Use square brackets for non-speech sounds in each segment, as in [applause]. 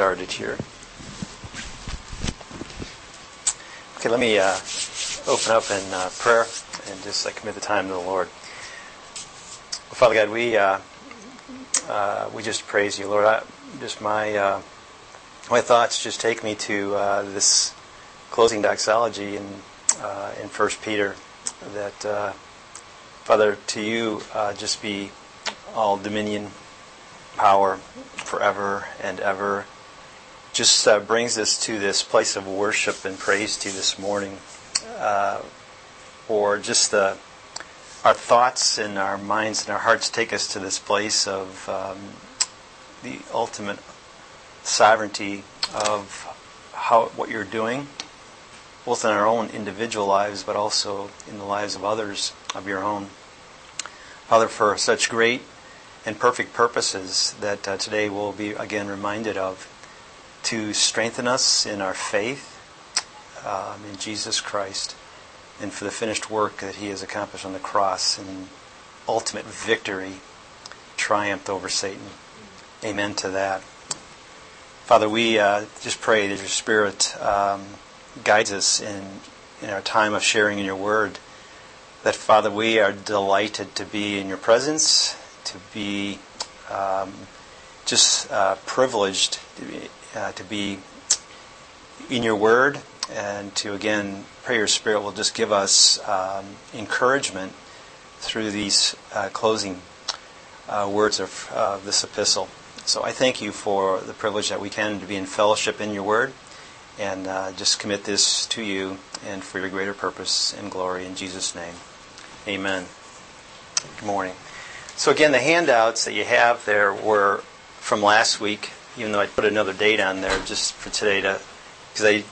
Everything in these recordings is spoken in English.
started here. Okay, let me uh, open up in uh, prayer and just like commit the time to the Lord. Well, Father God, we uh, uh we just praise you, Lord. I, just my uh, my thoughts just take me to uh, this closing doxology in in First Peter that Father, to you just be all dominion, power, forever and ever just uh, brings us to this place of worship and praise to you this morning. Uh, or just the, our thoughts and our minds and our hearts take us to this place of um, the ultimate sovereignty of how what you're doing, both in our own individual lives, but also in the lives of others of your own. Father, for such great and perfect purposes that uh, today we'll be again reminded of to strengthen us in our faith um, in Jesus Christ and for the finished work that He has accomplished on the cross and ultimate victory, triumphed over Satan. Amen to that. Father, we uh, just pray that your Spirit um, guides us in, in our time of sharing in your word. That, Father, we are delighted to be in your presence, to be um, just uh, privileged uh, to be in your word and to again pray your spirit will just give us um, encouragement through these uh, closing uh, words of uh, this epistle. So I thank you for the privilege that we can to be in fellowship in your word and uh, just commit this to you and for your greater purpose and glory in Jesus' name. Amen. Good morning. So again, the handouts that you have there were from last week, even though I put another date on there just for today to, because I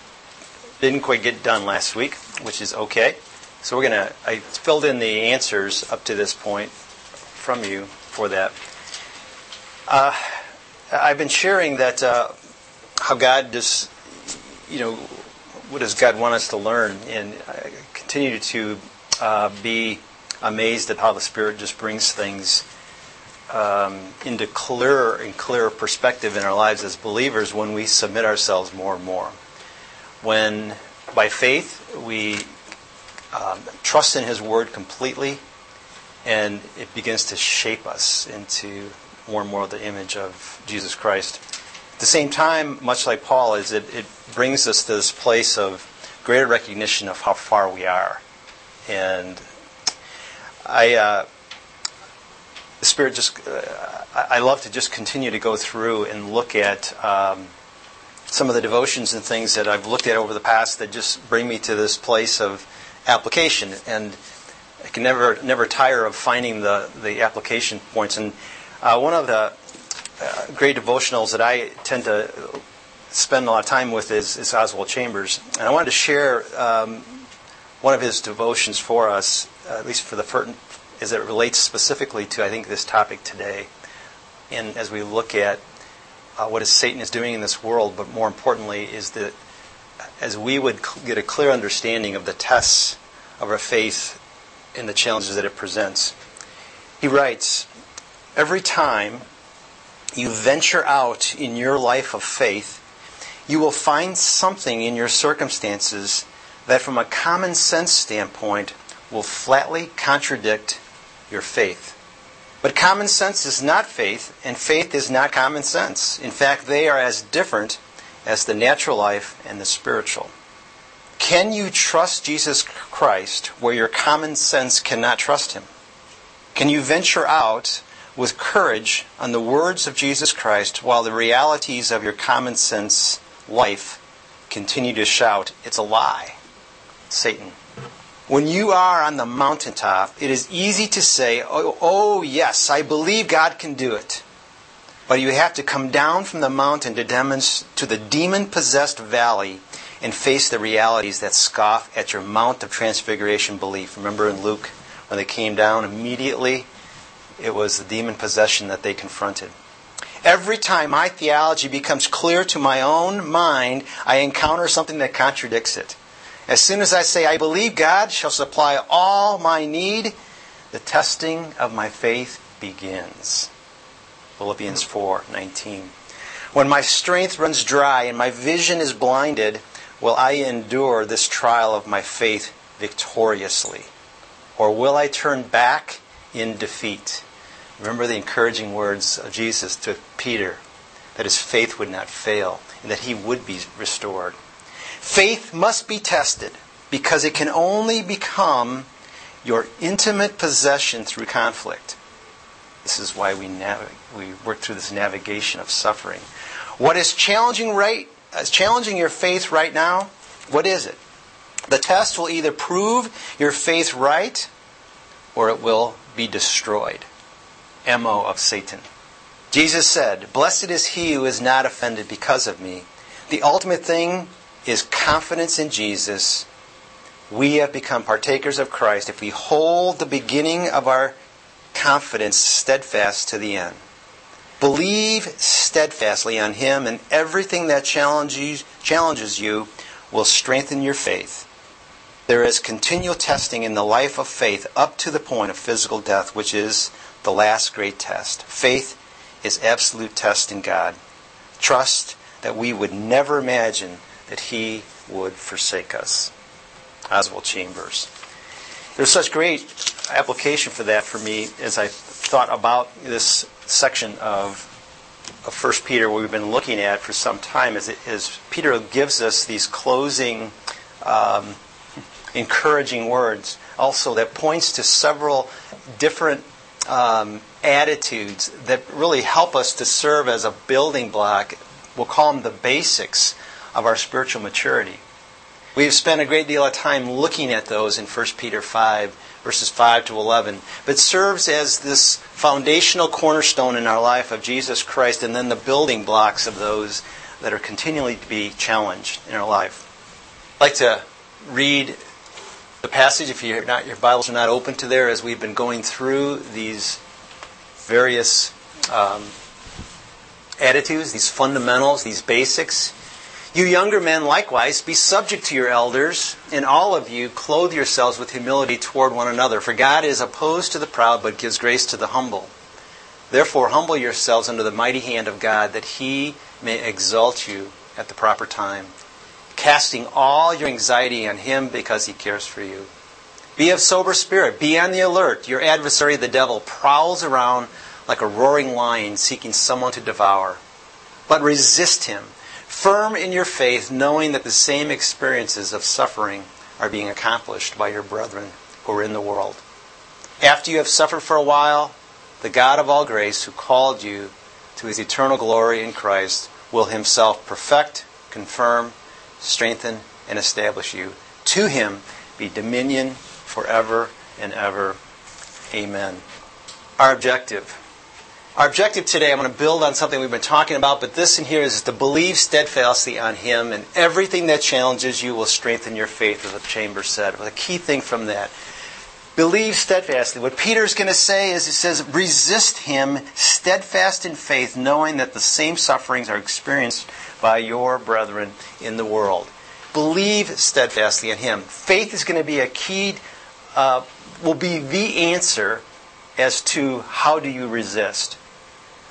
didn't quite get done last week, which is okay. So we're to, I filled in the answers up to this point from you for that. Uh, I've been sharing that uh, how God does, you know, what does God want us to learn? And I continue to uh, be amazed at how the Spirit just brings things um, into clearer and clearer perspective in our lives as believers when we submit ourselves more and more when by faith we um, trust in His Word completely, and it begins to shape us into more and more the image of Jesus Christ. At the same time, much like Paul, is it, it brings us to this place of greater recognition of how far we are, and I. Uh, the Spirit just, uh, I love to just continue to go through and look at um, some of the devotions and things that I've looked at over the past that just bring me to this place of application. And I can never never tire of finding the, the application points. And uh, one of the uh, great devotionals that I tend to spend a lot of time with is, is Oswald Chambers. And I wanted to share um, one of his devotions for us, at least for the as it relates specifically to I think this topic today. And as we look at uh, what is Satan is doing in this world, but more importantly, is that as we would get a clear understanding of the tests of our faith and the challenges that it presents. He writes, Every time you venture out in your life of faith, you will find something in your circumstances that, from a common sense standpoint, will flatly contradict your faith. But common sense is not faith, and faith is not common sense. In fact, they are as different as the natural life and the spiritual. Can you trust Jesus Christ where your common sense cannot trust him? Can you venture out with courage on the words of Jesus Christ while the realities of your common sense life continue to shout, it's a lie? Satan. When you are on the mountaintop, it is easy to say, oh, oh, yes, I believe God can do it. But you have to come down from the mountain to, demonstrate, to the demon possessed valley and face the realities that scoff at your Mount of Transfiguration belief. Remember in Luke, when they came down, immediately it was the demon possession that they confronted. Every time my theology becomes clear to my own mind, I encounter something that contradicts it. As soon as I say, I believe God shall supply all my need, the testing of my faith begins. Philippians 4 19. When my strength runs dry and my vision is blinded, will I endure this trial of my faith victoriously? Or will I turn back in defeat? Remember the encouraging words of Jesus to Peter that his faith would not fail and that he would be restored. Faith must be tested because it can only become your intimate possession through conflict. This is why we, nav- we work through this navigation of suffering. What is challenging right is uh, challenging your faith right now? What is it? The test will either prove your faith right or it will be destroyed. MO of Satan. Jesus said, Blessed is he who is not offended because of me. The ultimate thing is confidence in Jesus. We have become partakers of Christ if we hold the beginning of our confidence steadfast to the end. Believe steadfastly on Him, and everything that challenges, challenges you will strengthen your faith. There is continual testing in the life of faith up to the point of physical death, which is the last great test. Faith is absolute test in God. Trust that we would never imagine that He would forsake us. Oswald Chambers. There's such great application for that for me as I thought about this section of, of 1 Peter, we've been looking at for some time, is, it, is Peter gives us these closing, um, encouraging words, also that points to several different um, attitudes that really help us to serve as a building block. We'll call them the basics of our spiritual maturity. We've spent a great deal of time looking at those in 1 Peter 5 verses 5 to 11, but serves as this foundational cornerstone in our life of Jesus Christ and then the building blocks of those that are continually to be challenged in our life. I'd like to read the passage if you're not, your Bibles are not open to there as we've been going through these various um, attitudes, these fundamentals, these basics. You younger men likewise be subject to your elders, and all of you clothe yourselves with humility toward one another. For God is opposed to the proud, but gives grace to the humble. Therefore, humble yourselves under the mighty hand of God, that he may exalt you at the proper time, casting all your anxiety on him because he cares for you. Be of sober spirit, be on the alert. Your adversary, the devil, prowls around like a roaring lion seeking someone to devour. But resist him firm in your faith, knowing that the same experiences of suffering are being accomplished by your brethren who are in the world. After you have suffered for a while, the God of all grace, who called you to his eternal glory in Christ, will himself perfect, confirm, strengthen, and establish you. To him be dominion forever and ever. Amen. Our objective our objective today, I'm going to build on something we've been talking about, but this in here is to believe steadfastly on Him, and everything that challenges you will strengthen your faith, as the chamber said. The key thing from that. Believe steadfastly. What Peter's going to say is he says, resist him steadfast in faith, knowing that the same sufferings are experienced by your brethren in the world. Believe steadfastly in him. Faith is going to be a key, uh, will be the answer as to how do you resist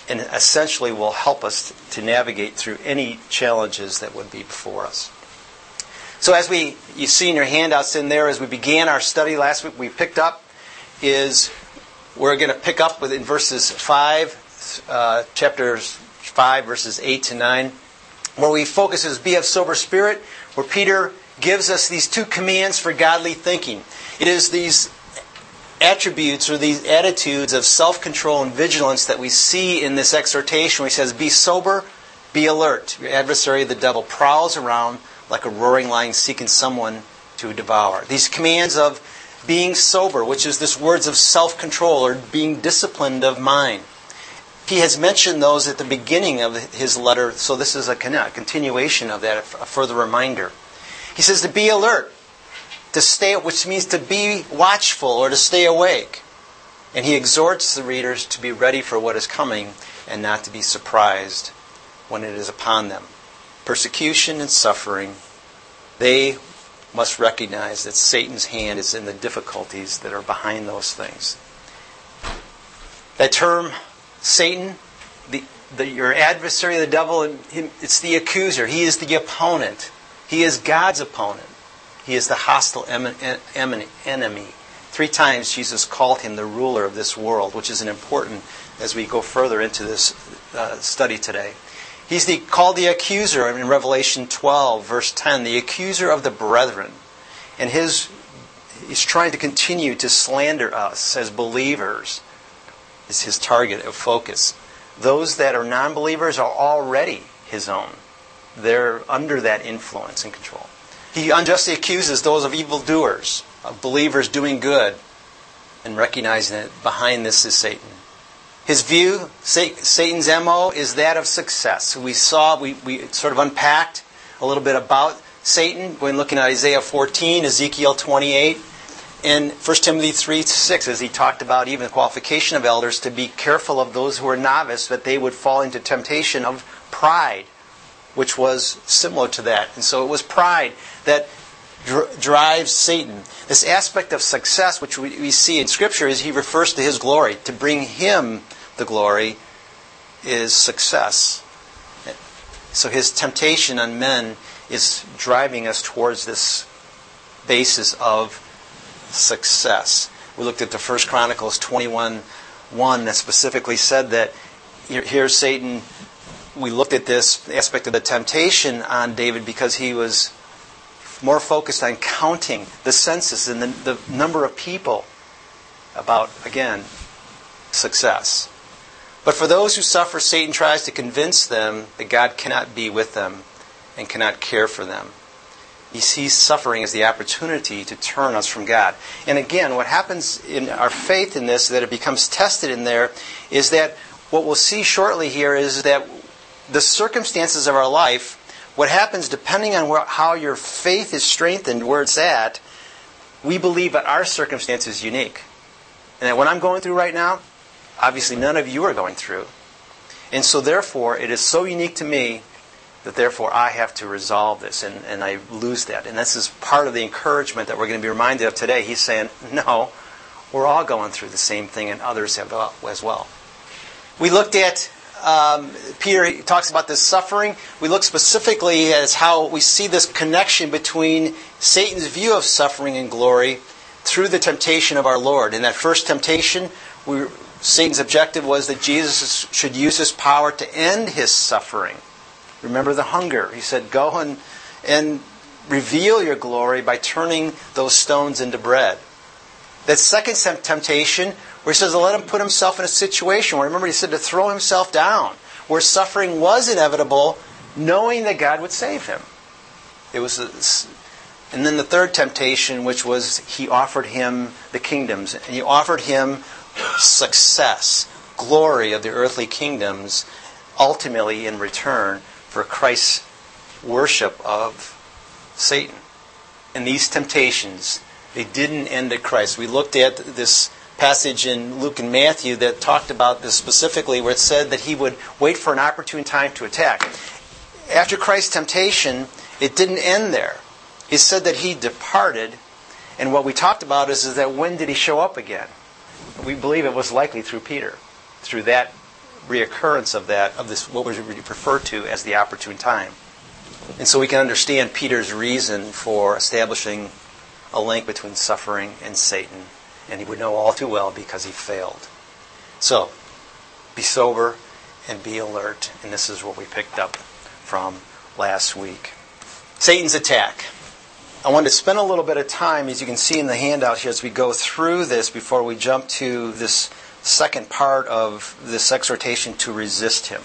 and essentially will help us to navigate through any challenges that would be before us. So as we you see in your handouts in there as we began our study last week, we picked up is we're going to pick up with in verses five, uh, chapters five, verses eight to nine, where we focus is be of sober spirit, where Peter gives us these two commands for godly thinking. It is these attributes or these attitudes of self control and vigilance that we see in this exhortation where he says, Be sober, be alert. Your adversary, the devil, prowls around like a roaring lion seeking someone to devour. These commands of being sober, which is this words of self control or being disciplined of mind. He has mentioned those at the beginning of his letter, so this is a continuation of that, a further reminder. He says to be alert to stay, which means to be watchful or to stay awake. And he exhorts the readers to be ready for what is coming and not to be surprised when it is upon them. Persecution and suffering, they must recognize that Satan's hand is in the difficulties that are behind those things. That term, Satan, the, the, your adversary, the devil, it's the accuser. He is the opponent. He is God's opponent. He is the hostile enemy. Three times Jesus called him the ruler of this world, which is an important as we go further into this uh, study today. He's the, called the accuser in Revelation 12, verse 10, the accuser of the brethren. And his, he's trying to continue to slander us as believers, is his target of focus. Those that are non believers are already his own, they're under that influence and control. He unjustly accuses those of evildoers, of believers doing good, and recognizing that behind this is Satan. His view, Satan's MO, is that of success. We saw, we, we sort of unpacked a little bit about Satan when looking at Isaiah 14, Ezekiel 28, and 1 Timothy 3 6, as he talked about even the qualification of elders to be careful of those who are novice, that they would fall into temptation of pride, which was similar to that. And so it was pride that dr- drives Satan. This aspect of success, which we, we see in Scripture, is he refers to his glory, to bring him the glory is success. So his temptation on men is driving us towards this basis of success. We looked at the First Chronicles 21 1 that specifically said that here's Satan. We looked at this aspect of the temptation on David because he was more focused on counting the census and the, the number of people about, again, success. But for those who suffer, Satan tries to convince them that God cannot be with them and cannot care for them. He sees suffering as the opportunity to turn us from God. And again, what happens in our faith in this, that it becomes tested in there, is that what we'll see shortly here is that the circumstances of our life, what happens depending on where, how your faith is strengthened, where it's at, we believe that our circumstance is unique. And that what I'm going through right now, obviously none of you are going through. And so, therefore, it is so unique to me that therefore I have to resolve this and, and I lose that. And this is part of the encouragement that we're going to be reminded of today. He's saying, no, we're all going through the same thing and others have uh, as well. We looked at, um, Peter talks about this suffering. We look specifically as how we see this connection between Satan's view of suffering and glory through the temptation of our Lord. In that first temptation, we Satan's objective was that Jesus should use his power to end his suffering. Remember the hunger. He said, Go and, and reveal your glory by turning those stones into bread. That second temptation, where he says to let him put himself in a situation where, remember, he said to throw himself down, where suffering was inevitable, knowing that God would save him. It was, and then the third temptation, which was he offered him the kingdoms, and he offered him success, glory of the earthly kingdoms, ultimately in return for Christ's worship of Satan. And these temptations, they didn't end at Christ. We looked at this passage in Luke and Matthew that talked about this specifically, where it said that he would wait for an opportune time to attack. After Christ's temptation, it didn't end there. He said that he departed, and what we talked about is, is that when did he show up again? we believe it was likely through Peter, through that reoccurrence of that, of this, what was referred to as the opportune time. And so we can understand Peter's reason for establishing a link between suffering and Satan, and he would know all too well because he failed. So, be sober and be alert, and this is what we picked up from last week. Satan's attack. I want to spend a little bit of time, as you can see in the handout here, as we go through this before we jump to this second part of this exhortation to resist him.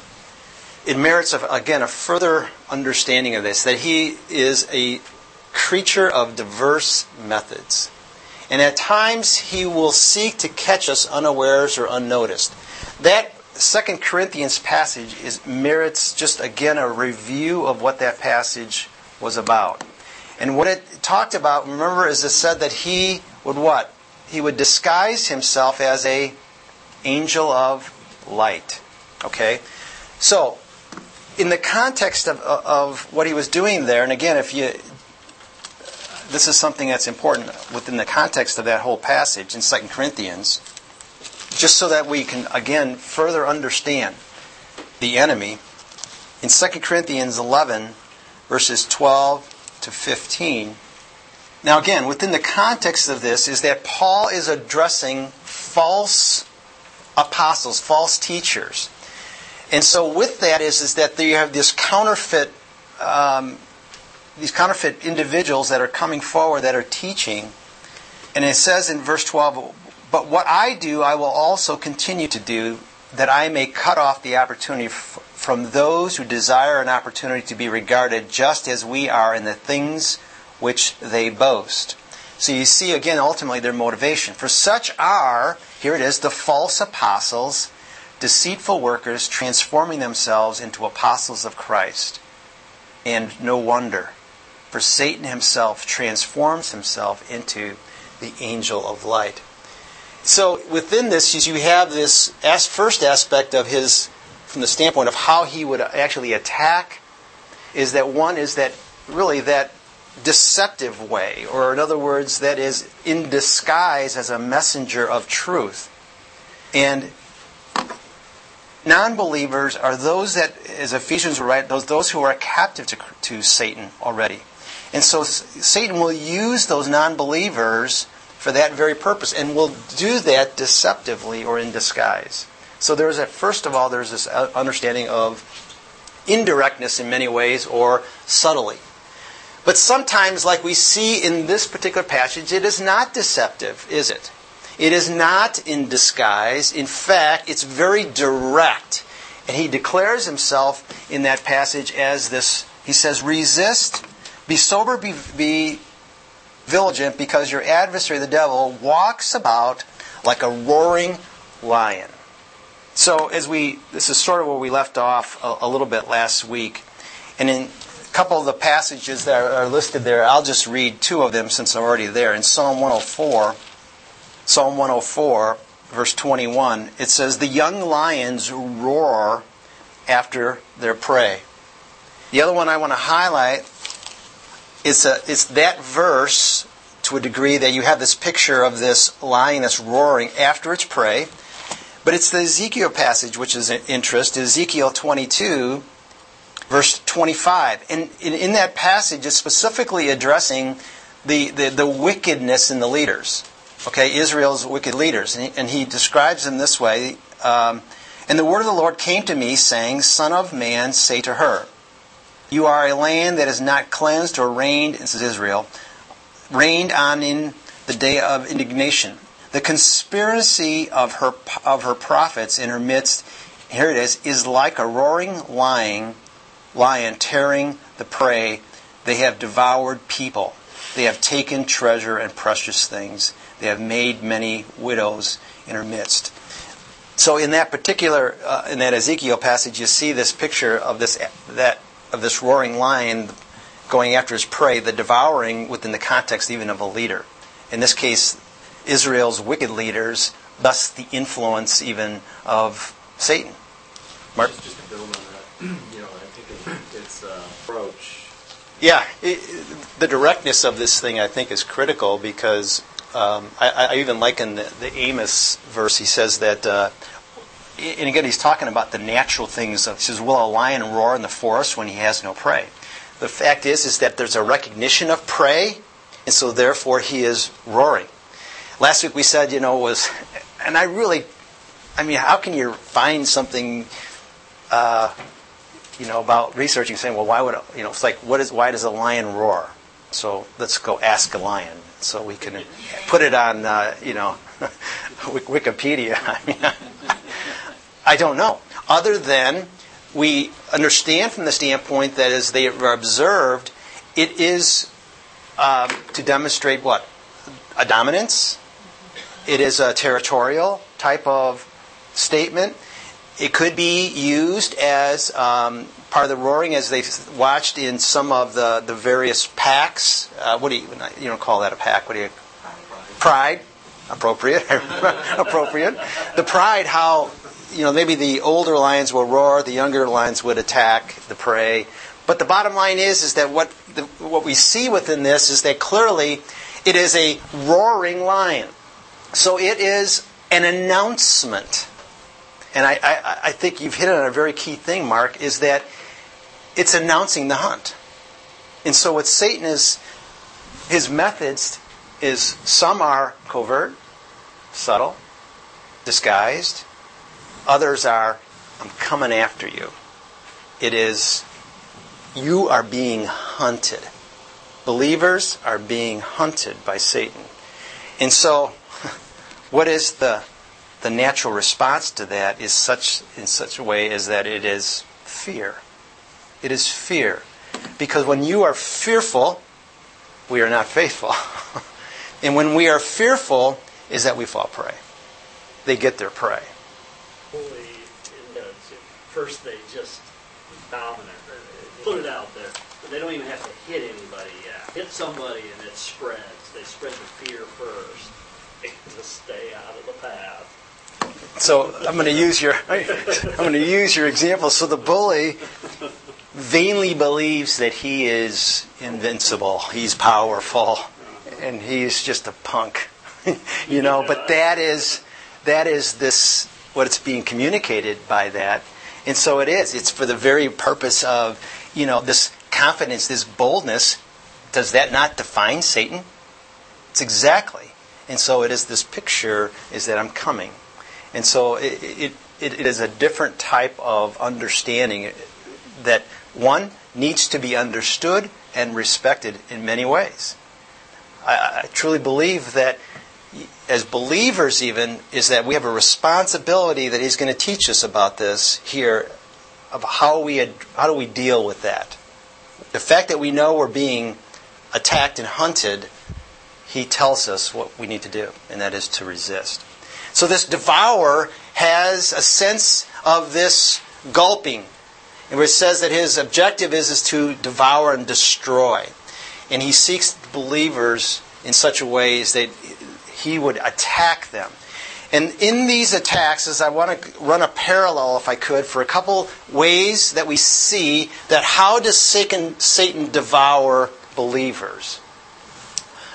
It merits, again, a further understanding of this that he is a creature of diverse methods. And at times he will seek to catch us unawares or unnoticed. That Second Corinthians passage is, merits just again a review of what that passage was about. And what it talked about, remember, is it said that he would what? He would disguise himself as a angel of light. Okay? So, in the context of, of what he was doing there, and again, if you, this is something that's important within the context of that whole passage in 2 Corinthians, just so that we can, again, further understand. the enemy. In 2 Corinthians 11, verses 12 to 15, now, again, within the context of this is that Paul is addressing false apostles, false teachers. And so, with that is, is that you have this counterfeit, um, these counterfeit individuals that are coming forward that are teaching. And it says in verse 12, But what I do, I will also continue to do, that I may cut off the opportunity f- from those who desire an opportunity to be regarded just as we are in the things which they boast. So you see again ultimately their motivation. For such are, here it is, the false apostles, deceitful workers transforming themselves into apostles of Christ. And no wonder, for Satan himself transforms himself into the angel of light. So within this, you have this first aspect of his, from the standpoint of how he would actually attack, is that one is that really that deceptive way, or in other words, that is in disguise as a messenger of truth. And non believers are those that, as Ephesians write, those, those who are captive to, to Satan already. And so Satan will use those non believers for that very purpose and will do that deceptively or in disguise. So there's a, first of all, there's this uh, understanding of indirectness in many ways or subtly. But sometimes, like we see in this particular passage, it is not deceptive, is it? It is not in disguise. In fact, it's very direct. And he declares himself in that passage as this he says, resist, be sober, be, be vigilant, because your adversary, the devil, walks about like a roaring lion. So, as we, this is sort of where we left off a, a little bit last week. And in a couple of the passages that are listed there, I'll just read two of them since I'm already there. In Psalm 104, Psalm 104, verse 21, it says, The young lions roar after their prey. The other one I want to highlight is a, it's that verse to a degree that you have this picture of this lion that's roaring after its prey. But it's the Ezekiel passage which is of interest. Ezekiel 22, verse 25. And in, in that passage, it's specifically addressing the, the, the, wickedness in the leaders. Okay, Israel's wicked leaders. And he, and he describes them this way. Um, and the word of the Lord came to me, saying, Son of man, say to her, You are a land that is not cleansed or rained, this is Israel, rained on in the day of indignation. The conspiracy of her, of her prophets in her midst, here it is, is like a roaring lion lion tearing the prey. They have devoured people. They have taken treasure and precious things. They have made many widows in her midst. So in that particular, uh, in that Ezekiel passage, you see this picture of this that of this roaring lion going after his prey, the devouring within the context even of a leader. In this case, Israel's wicked leaders, thus the influence even of Satan. Mark? Just, just to build on that, [clears throat] you know, i think its uh, approach. Yeah, it, the directness of this thing I think is critical because um, I, I, even liken the, the, Amos verse. He says that, uh, and again, he's talking about the natural things. He says, "Will a lion roar in the forest when he has no prey?" The fact is, is that there's a recognition of prey, and so therefore he is roaring. Last week we said, you know, was, and I really, I mean, how can you find something? Uh, you know, about researching, saying, well, why would, you know, it's like, what is, why does a lion roar? So let's go ask a lion. So we can put it on, uh, you know, [laughs] Wikipedia. [laughs] I mean, I don't know. Other than we understand from the standpoint that as they are observed, it is um, to demonstrate what? A dominance. It is a territorial type of statement. It could be used as um, part of the roaring, as they've watched in some of the, the various packs. Uh, what do you you don't call that a pack? What do you? Pride, appropriate, [laughs] appropriate. The pride, how you know maybe the older lions will roar, the younger lions would attack the prey. But the bottom line is, is that what the, what we see within this is that clearly it is a roaring lion. So it is an announcement and I, I, I think you've hit on a very key thing, Mark, is that it's announcing the hunt. And so what Satan is, his methods is some are covert, subtle, disguised. Others are, I'm coming after you. It is, you are being hunted. Believers are being hunted by Satan. And so, [laughs] what is the, the natural response to that is such, in such a way is that it is fear. It is fear. Because when you are fearful, we are not faithful. [laughs] and when we are fearful, is that we fall prey. They get their prey. First, they just dominant. Uh, put it out there. They don't even have to hit anybody yet. Hit somebody and it spreads. They spread the fear first to stay out of the path. So I'm going to use your [laughs] I'm going to use your example. So the bully vainly believes that he is invincible, he's powerful, and he's just a punk. [laughs] you know, but that is that is this what it's being communicated by that. And so it is. It's for the very purpose of, you know, this confidence, this boldness. Does that not define Satan? It's exactly. And so it is this picture is that I'm coming. And so it, it, it is a different type of understanding that one needs to be understood and respected in many ways. I, I truly believe that as believers even is that we have a responsibility that he's going to teach us about this here of how we how do we deal with that. The fact that we know we're being attacked and hunted he tells us what we need to do and that is to resist. So this devourer has a sense of this gulping and where it says that his objective is, is to devour and destroy. And he seeks believers in such a way as that he would attack them. And in these attacks, as I want to run a parallel, if I could, for a couple ways that we see that how does Satan, devour believers?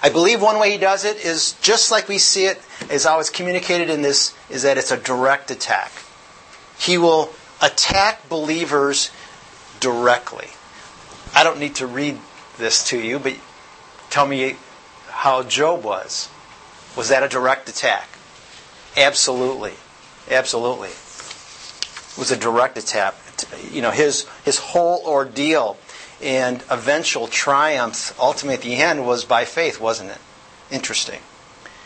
I believe one way he does it is just like we see it, as I was communicated in this, is that it's a direct attack. He will attack believers directly. I don't need to read this to you, but tell me how Job was. Was that a direct attack? Absolutely. Absolutely. It was a direct attack. You know, his, his whole ordeal and eventual triumph, ultimately at the end, was by faith, wasn't it? Interesting.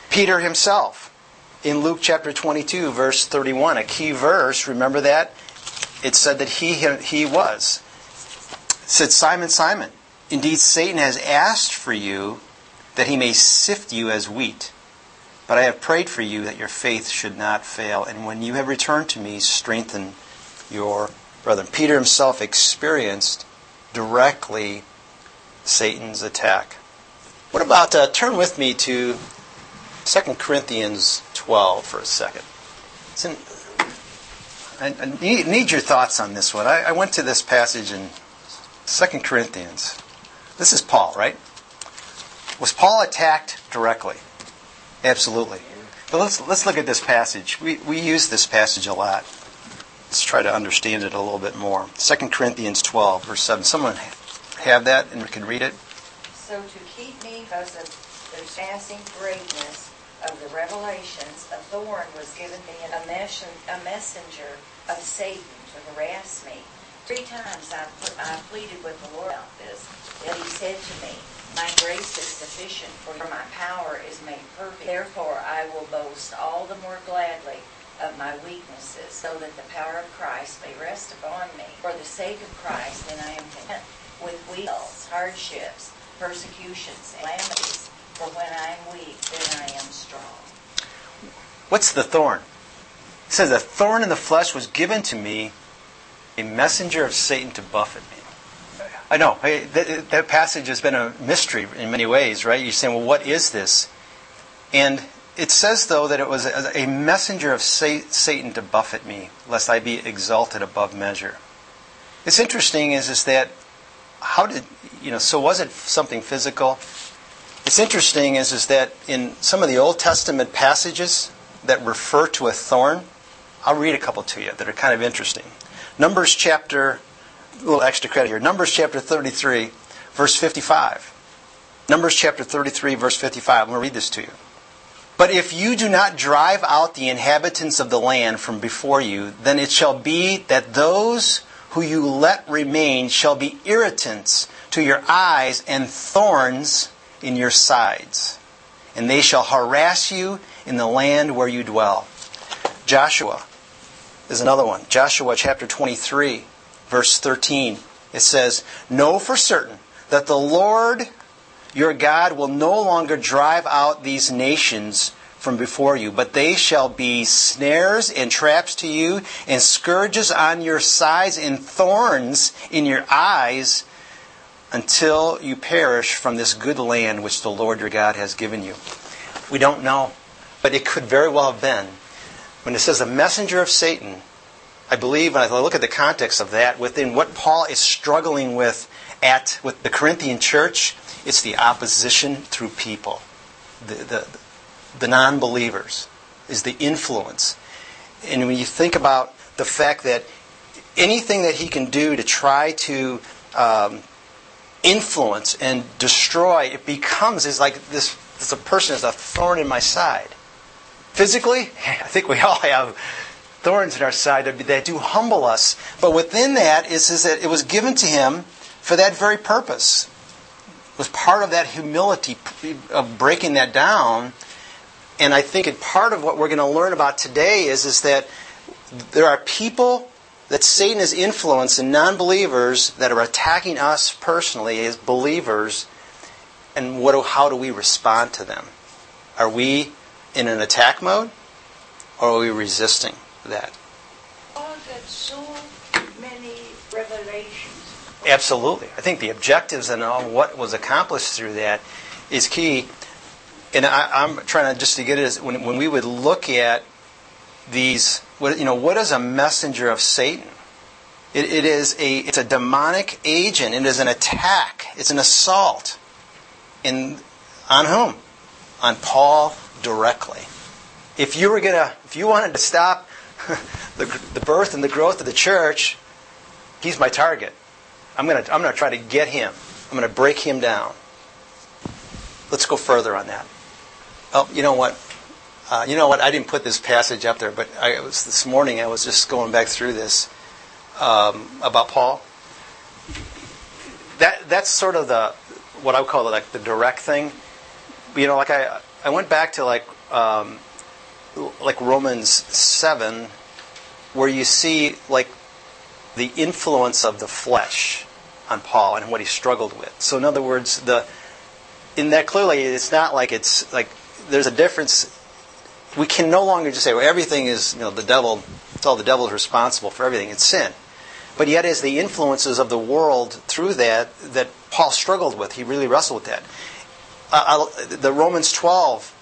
Peter himself, in Luke chapter 22, verse 31, a key verse, remember that? It said that he, he was. It said, Simon, Simon, indeed Satan has asked for you that he may sift you as wheat. But I have prayed for you that your faith should not fail. And when you have returned to me, strengthen your brethren. Peter himself experienced directly Satan's attack. What about, uh, turn with me to 2 Corinthians 12 for a second. In, I, I need, need, your thoughts on this one. I, I went to this passage in 2 Corinthians. This is Paul, right? Was Paul attacked directly? Absolutely. But let's, let's look at this passage. We, we use this passage a lot. Let's try to understand it a little bit more. 2 Corinthians 12, verse 7. Someone have that and can read it? So to keep me because of the surpassing greatness of the revelations, a thorn was given me, and a, mes- a messenger of Satan to harass me. Three times I, I pleaded with the Lord about this, yet he said to me, my grace is sufficient, for my power is made perfect. Therefore, I will boast all the more gladly of my weaknesses, so that the power of Christ may rest upon me. For the sake of Christ, then I am content with weaknesses, hardships, persecutions, and calamities. For when I am weak, then I am strong. What's the thorn? It says, A thorn in the flesh was given to me, a messenger of Satan to buffet me. I know. that, that, passage has been a mystery in many ways, right? You're saying, well, what is this? And it says, though, that it was a, a messenger of Satan to buffet me, lest I be exalted above measure. It's interesting is, is that how did, you know, so was it something physical? It's interesting is, is that in some of the Old Testament passages that refer to a thorn, I'll read a couple to you that are kind of interesting. Numbers chapter, a little extra credit here. Numbers chapter 33, verse 55. Numbers chapter 33, verse 55. I'm going to read this to you. But if you do not drive out the inhabitants of the land from before you, then it shall be that those who you let remain shall be irritants to your eyes and thorns in your sides. And they shall harass you in the land where you dwell. Joshua is another one. Joshua chapter 23, verse 13. It says, Know for certain that the Lord your God will no longer drive out these nations from before you, but they shall be snares and traps to you, and scourges on your sides, and thorns in your eyes, until you perish from this good land which the Lord your God has given you. We don't know, but it could very well have been. When it says a messenger of Satan, I believe when I look at the context of that, within what Paul is struggling with at with the Corinthian church, it's the opposition through people, the, the, the non believers, is the influence. And when you think about the fact that anything that he can do to try to um, influence and destroy, it becomes is like this, this person is a thorn in my side. Physically, [laughs] I think we all have thorns in our side that do humble us. But within that is, is that it was given to him for that very purpose It was part of that humility of breaking that down. And I think part of what we're going to learn about today is, is that there are people that Satan has influenced and non believers that are attacking us personally as believers. And what, how do we respond to them? Are we in an attack mode or are we resisting that? Oh, that's so many revelations Absolutely. I think the objectives and all what was accomplished through that is key. And I, am trying to just to get it as when, when we would look at these, what, you know, what is a messenger of Satan? It, it is a it's a demonic agent. It is an attack. It's an assault. In on whom? On Paul directly. If you were gonna, if you wanted to stop [laughs] the, the birth and the growth of the church, he's my target. I'm going to I'm going to try to get him. I'm going to break him down. Let's go further on that. Oh, you know what? Uh, you know what? I didn't put this passage up there, but I, it was this morning. I was just going back through this um, about Paul. That that's sort of the what I would call it, like the direct thing. You know, like I I went back to like um, like Romans seven, where you see like the influence of the flesh on Paul and what he struggled with. So, in other words, the in that clearly it's not like it's like there's a difference. We can no longer just say, well, everything is you know the devil. It's all the devil is responsible for everything. It's sin. But yet, as the influences of the world through that that Paul struggled with, he really wrestled with that. Uh, the Romans 12,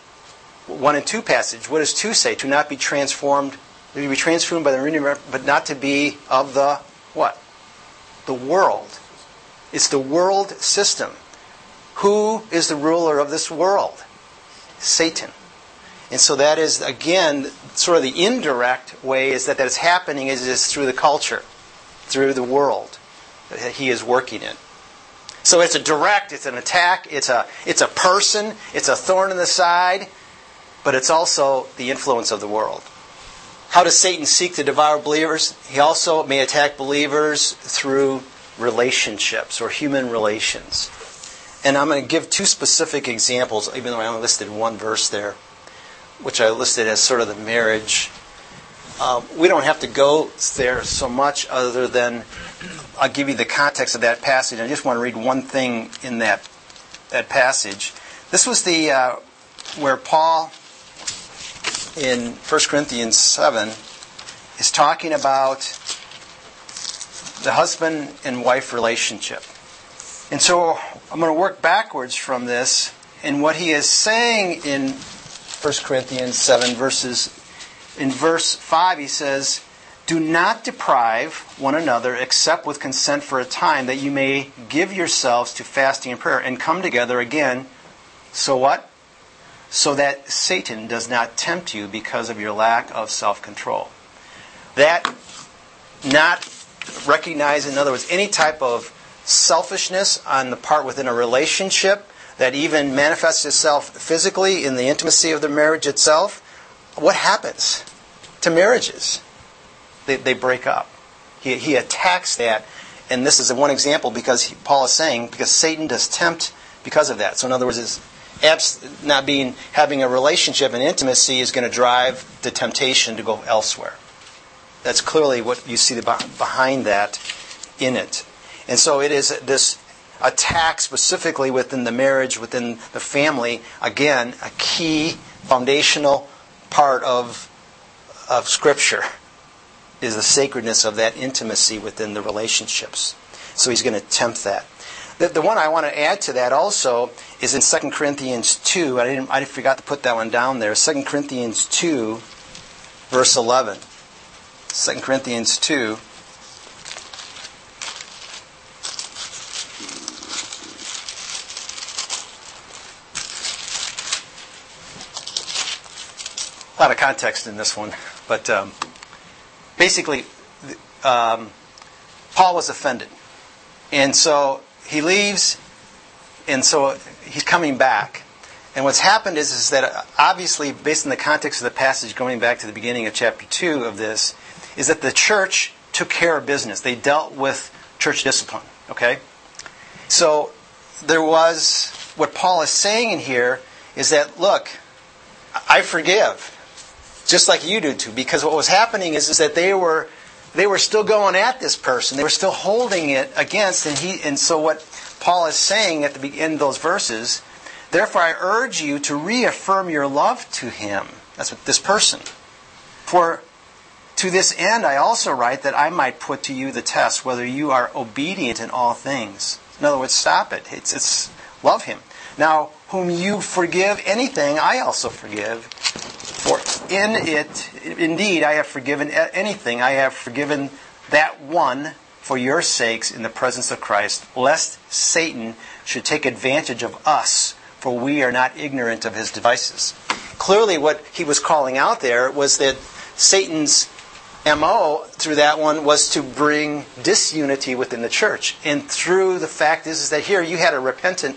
1 and 2 passage, what does 2 say? To not be transformed to be transformed by the renewing, but not to be of the what? The world. It's the world system. Who is the ruler of this world? Satan. And so that is again sort of the indirect way is that that is happening is, is through the culture, through the world that he is working in. So it's a direct, it's an attack, it's a it's a person, it's a thorn in the side, but it's also the influence of the world. How does Satan seek to devour believers? He also may attack believers through relationships or human relations. And I'm going to give two specific examples, even though I only listed one verse there, which I listed as sort of the marriage. Uh, we don't have to go there so much other than I'll give you the context of that passage. I just want to read one thing in that, that passage. This was the uh, where Paul in 1 Corinthians 7 is talking about the husband and wife relationship. And so I'm going to work backwards from this. And what he is saying in 1 Corinthians 7 verses in verse 5 he says, "Do not deprive one another except with consent for a time that you may give yourselves to fasting and prayer and come together again." So what? So that Satan does not tempt you because of your lack of self control. that not recognize, in other words, any type of selfishness on the part within a relationship that even manifests itself physically in the intimacy of the marriage itself, what happens to marriages? They, they break up. He, he attacks that, and this is one example because he, Paul is saying because Satan does tempt because of that. So in other words, is abs- not being having a relationship and intimacy is going to drive the temptation to go elsewhere. That's clearly what you see behind that in it. And so it is this attack specifically within the marriage, within the family, again, a key foundational part of, of Scripture is the sacredness of that intimacy within the relationships. So he's going to tempt that. The, the one I want to add to that also is in 2 Corinthians 2. I, didn't, I forgot to put that one down there. 2 Corinthians 2, verse 11. 2 Corinthians 2. A lot of context in this one, but um, basically, um, Paul was offended. And so he leaves, and so he's coming back. And what's happened is, is that uh, obviously, based on the context of the passage, going back to the beginning of chapter 2 of this, is that the church took care of business. They dealt with church discipline, okay? So there was, what Paul is saying in here is that, look, I forgive, just like you do too, because what was happening is, is that they were they were still going at this person. They were still holding it against, and he and so what Paul is saying at the end of those verses, therefore I urge you to reaffirm your love to him. That's what this person. For to this end I also write that I might put to you the test whether you are obedient in all things. In other words, stop it. It's, it's love him. Now, whom you forgive anything, I also forgive. For in it, indeed, I have forgiven anything. I have forgiven that one for your sakes in the presence of Christ, lest Satan should take advantage of us, for we are not ignorant of his devices. Clearly, what he was calling out there was that Satan's MO through that one was to bring disunity within the church. And through the fact is, is that here you had a repentant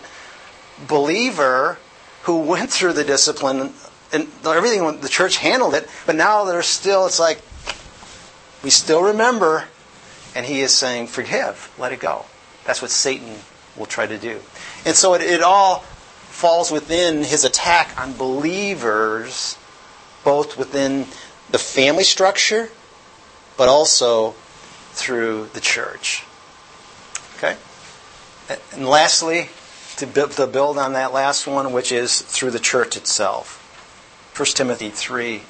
believer who went through the discipline and everything the church handled it, but now there's still it's like we still remember, and he is saying, forgive, let it go. That's what Satan will try to do. And so it, it all falls within his attack on believers, both within the family structure, but also through the church. Okay? And lastly, to build on that last one, which is through the church itself. 1 Timothy 3,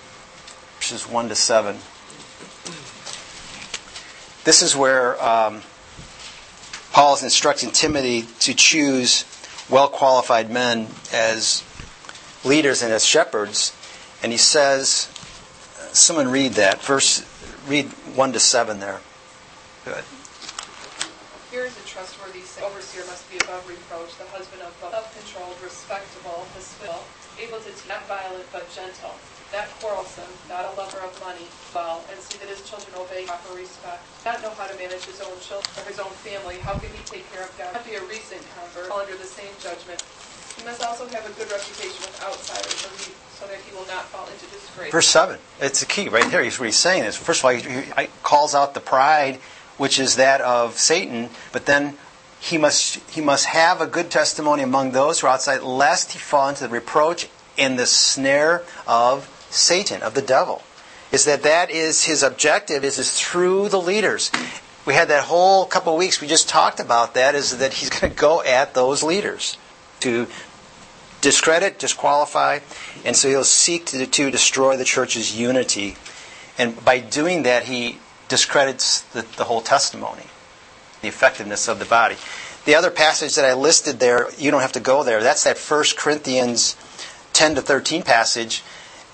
verses 1 to 7. This is where um, Paul is instructing Timothy to choose well qualified men as leaders and as shepherds. And he says, someone read that. Verse, read 1 to 7 there. Good. Here is a trustworthy overseer must be above reproach, the husband of self-controlled, respectable, hospitable, able to teach, not violent but gentle, not quarrelsome, not a lover of money, well, and see that his children obey proper respect. Not know how to manage his own children or his own family. How can he take care of God? Not be a recent convert, all under the same judgment. He must also have a good reputation with outsiders, so, he, so that he will not fall into disgrace. Verse seven. It's the key right there. He's what he's saying is first of all he, he calls out the pride, which is that of Satan, but then he must, he must have a good testimony among those who are outside, lest he fall into the reproach and the snare of Satan, of the devil. Is that that is his objective, is, is through the leaders. We had that whole couple of weeks, we just talked about that, is that he's going to go at those leaders to discredit, disqualify, and so he'll seek to, to destroy the church's unity. And by doing that, he discredits the, the whole testimony the effectiveness of the body. The other passage that I listed there, you don't have to go there. That's that 1 Corinthians 10 to 13 passage.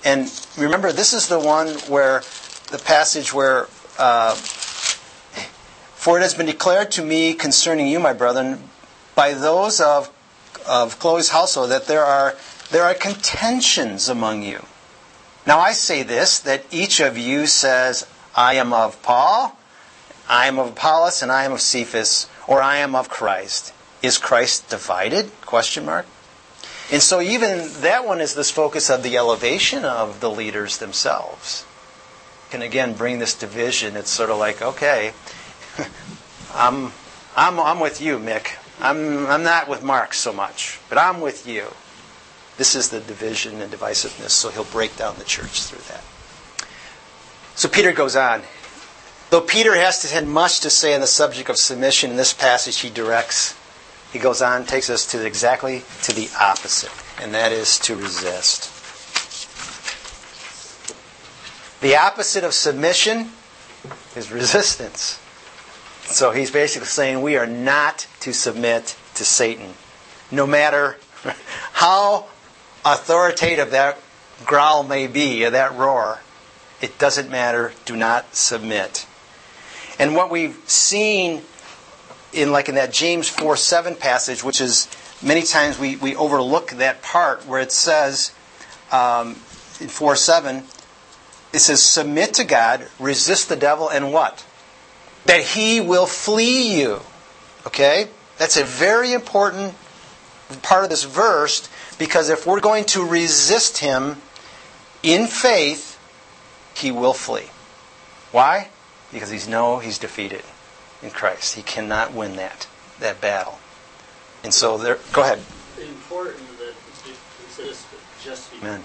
And remember, this is the one where the passage where, uh, for it has been declared to me concerning you, my brethren, by those of, of Chloe's household, that there are, there are contentions among you. Now I say this, that each of you says, I am of Paul, I am of Apollos, and I am of Cephas, or I am of Christ. Is Christ divided? Question mark. And so even that one is this focus of the elevation of the leaders themselves. Can again bring this division. It's sort of like, okay, [laughs] I'm, I'm, I'm with you, Mick. I'm, I'm not with Mark so much, but I'm with you. This is the division and divisiveness, so he'll break down the church through that. So Peter goes on. Though Peter has had much to say on the subject of submission in this passage, he directs. He goes on, takes us to exactly to the opposite, and that is to resist. The opposite of submission is resistance. So he's basically saying we are not to submit to Satan. No matter how authoritative that growl may be, or that roar, it doesn't matter. Do not submit. And what we've seen in like in that James 4 7 passage, which is many times we, we overlook that part where it says um, in 4 7, it says, Submit to God, resist the devil, and what? That he will flee you. Okay? That's a very important part of this verse because if we're going to resist him in faith, he will flee. Why? because he's no, he's defeated in Christ. He cannot win that that battle. And so there go ahead. Important that resist just be Amen.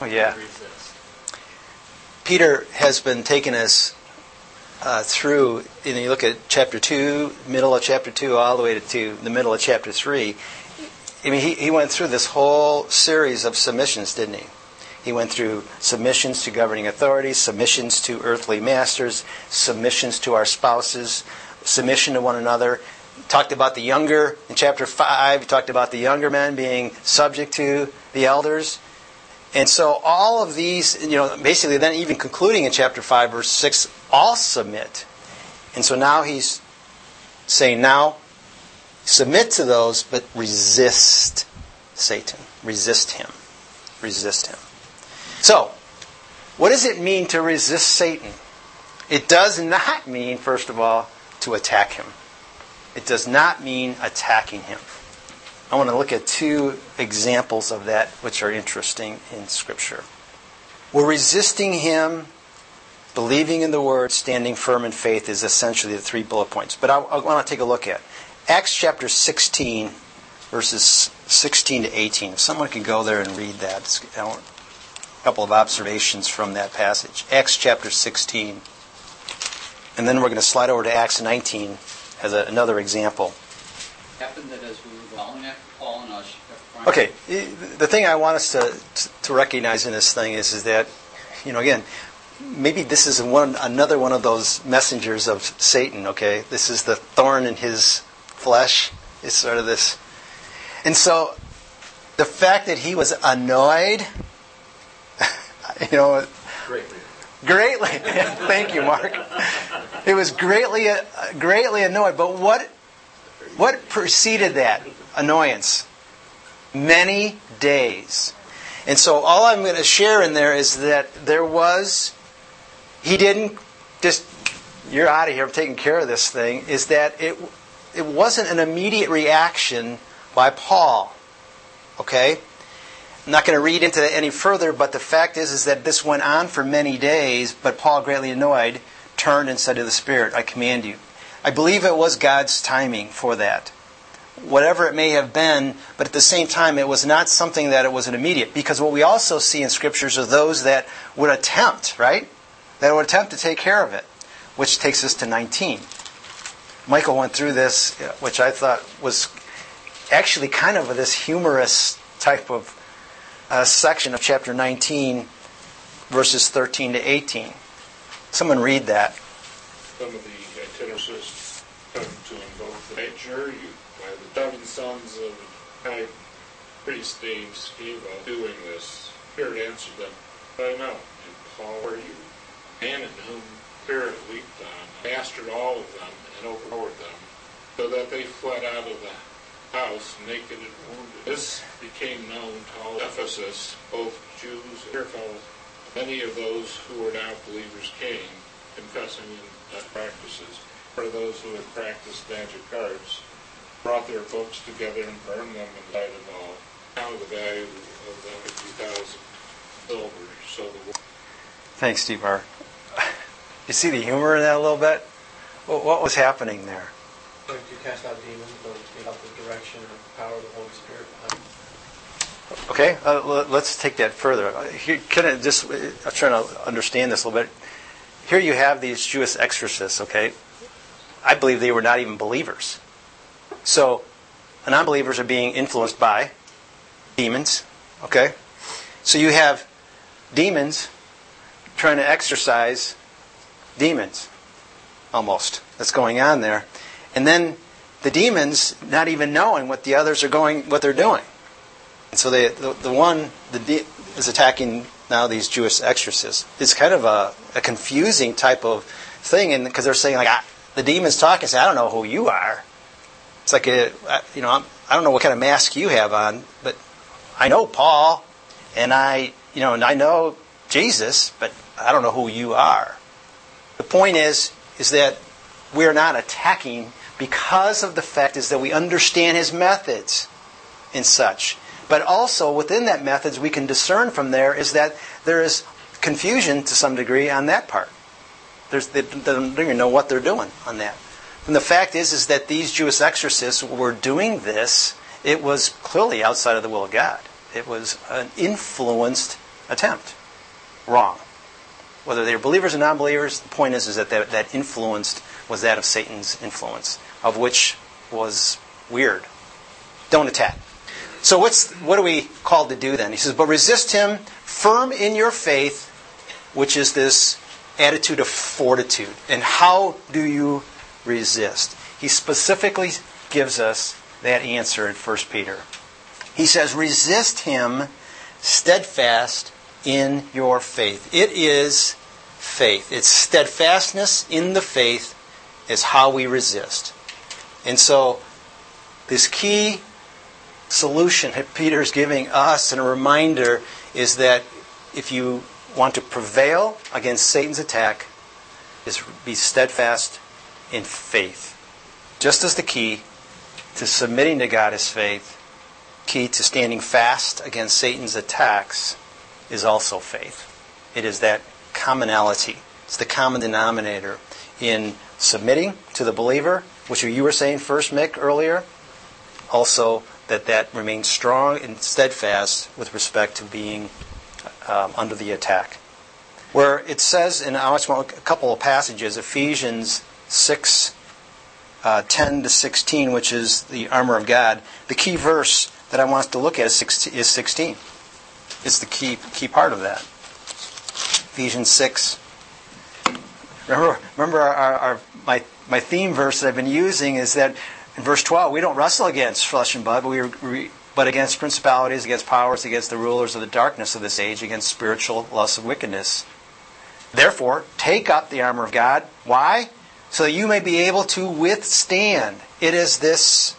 Oh yeah. Peter has been taking us uh, through, and you look at chapter 2, middle of chapter 2, all the way to two, the middle of chapter 3. I mean, he, he went through this whole series of submissions, didn't he? He went through submissions to governing authorities, submissions to earthly masters, submissions to our spouses, submission to one another. Talked about the younger in chapter 5, he talked about the younger men being subject to the elders. And so all of these, you know, basically then even concluding in chapter 5, verse 6, all submit. And so now he's saying, now submit to those, but resist Satan. Resist him. Resist him. So, what does it mean to resist Satan? It does not mean, first of all, to attack him. It does not mean attacking him. I want to look at two examples of that which are interesting in Scripture. We're resisting him, believing in the Word, standing firm in faith is essentially the three bullet points. But I, I want to take a look at Acts chapter 16, verses 16 to 18. If someone could go there and read that couple of observations from that passage. Acts chapter 16. And then we're going to slide over to Acts 19 as a, another example. happened that as we were following after Paul and us. Okay, the thing I want us to, to recognize in this thing is, is that, you know, again, maybe this is one another one of those messengers of Satan. Okay, this is the thorn in his flesh. It's sort of this, and so the fact that he was annoyed [laughs] you know, Greatly. greatly. [laughs] Thank you, Mark. It was greatly, uh, greatly annoyed. But what, what preceded that annoyance? Many days. And so all I'm going to share in there is that there was, he didn't just, you're out of here, I'm taking care of this thing, is that it, it wasn't an immediate reaction by Paul. Okay? I'm not going to read into any further, but the fact is, is that this went on for many days, but Paul, greatly annoyed, turned and said to the Spirit, I command you. I believe it was God's timing for that. Whatever it may have been, but at the same time, it was not something that it was an immediate. Because what we also see in scriptures are those that would attempt, right? That would attempt to take care of it, which takes us to 19. Michael went through this, which I thought was actually kind of this humorous type of section of chapter 19, verses 13 to 18. Someone read that. Some of the itinerants come to invoke nature you by the seven sons of high priest named Sceva doing this. Spirit answered them, I know. And Paul, are you? Man in whom Spirit leaped on, mastered all of them and overpowered them, so that they fled out of the house naked and wounded. This became known to all Ephesus, both Jews and Gentiles. Many of those who were now believers came, confessing in practices. For those who had practiced magic arts, brought their books together and burned them and died them all. Now the value of them is 2,000 silver. So the Thanks, Steve R. [laughs] You see the humor in that a little bit? What what was happening there? Like to cast out demons, but without the direction and power of the Holy Spirit behind it. Okay, uh, let's take that further. Uh, Here, kind of just, uh, I'm trying to understand this a little bit. Here you have these Jewish exorcists, okay? I believe they were not even believers. So, non-believers are being influenced by demons, okay? So you have demons trying to exorcise demons, almost. That's going on there. And then the demons not even knowing what the others are going, what they're doing. And so they, the, the one the de- is attacking now these Jewish exorcists. It's kind of a, a confusing type of thing, and because they're saying like ah, the demons talking, say, "I don't know who you are." It's like a, I- you know, I'm, I don't know what kind of mask you have on, but I know Paul, and I, you know, and I know Jesus, but I don't know who you are. The point is, is that we're not attacking because of the fact is that we understand his methods and such. But also within that methods, we can discern from there is that there is confusion to some degree on that part. There's, they, don't even know what they're doing on that. And the fact is, is that these Jewish exorcists were doing this. It was clearly outside of the will of God. It was an influenced attempt. Wrong. Whether they were believers or non-believers, the point is, is that that, that influenced was that of Satan's influence, of which was weird. Don't attack. So what's what are we called to do then? He says, but resist him firm in your faith, which is this attitude of fortitude. And how do you resist? He specifically gives us that answer in 1 Peter. He says, resist him steadfast in your faith. It is faith. It's steadfastness in the faith is how we resist. And so this key solution that Peter is giving us and a reminder is that if you want to prevail against Satan's attack, is be steadfast in faith. Just as the key to submitting to God is faith, key to standing fast against Satan's attacks is also faith. It is that commonality. It's the common denominator in submitting to the believer, which you were saying first, Mick, earlier. Also, that that remains strong and steadfast with respect to being um, under the attack. Where it says in I just want a couple of passages, Ephesians 6, uh, 10 to 16, which is the armor of God. The key verse that I want us to look at is 16. Is 16. It's the key key part of that. Ephesians 6. Remember, remember our, our, my, my theme verse that I've been using is that in verse 12, we don't wrestle against flesh and blood, but, we, but against principalities, against powers, against the rulers of the darkness of this age, against spiritual lusts of wickedness. Therefore, take up the armor of God. Why? So that you may be able to withstand. It is this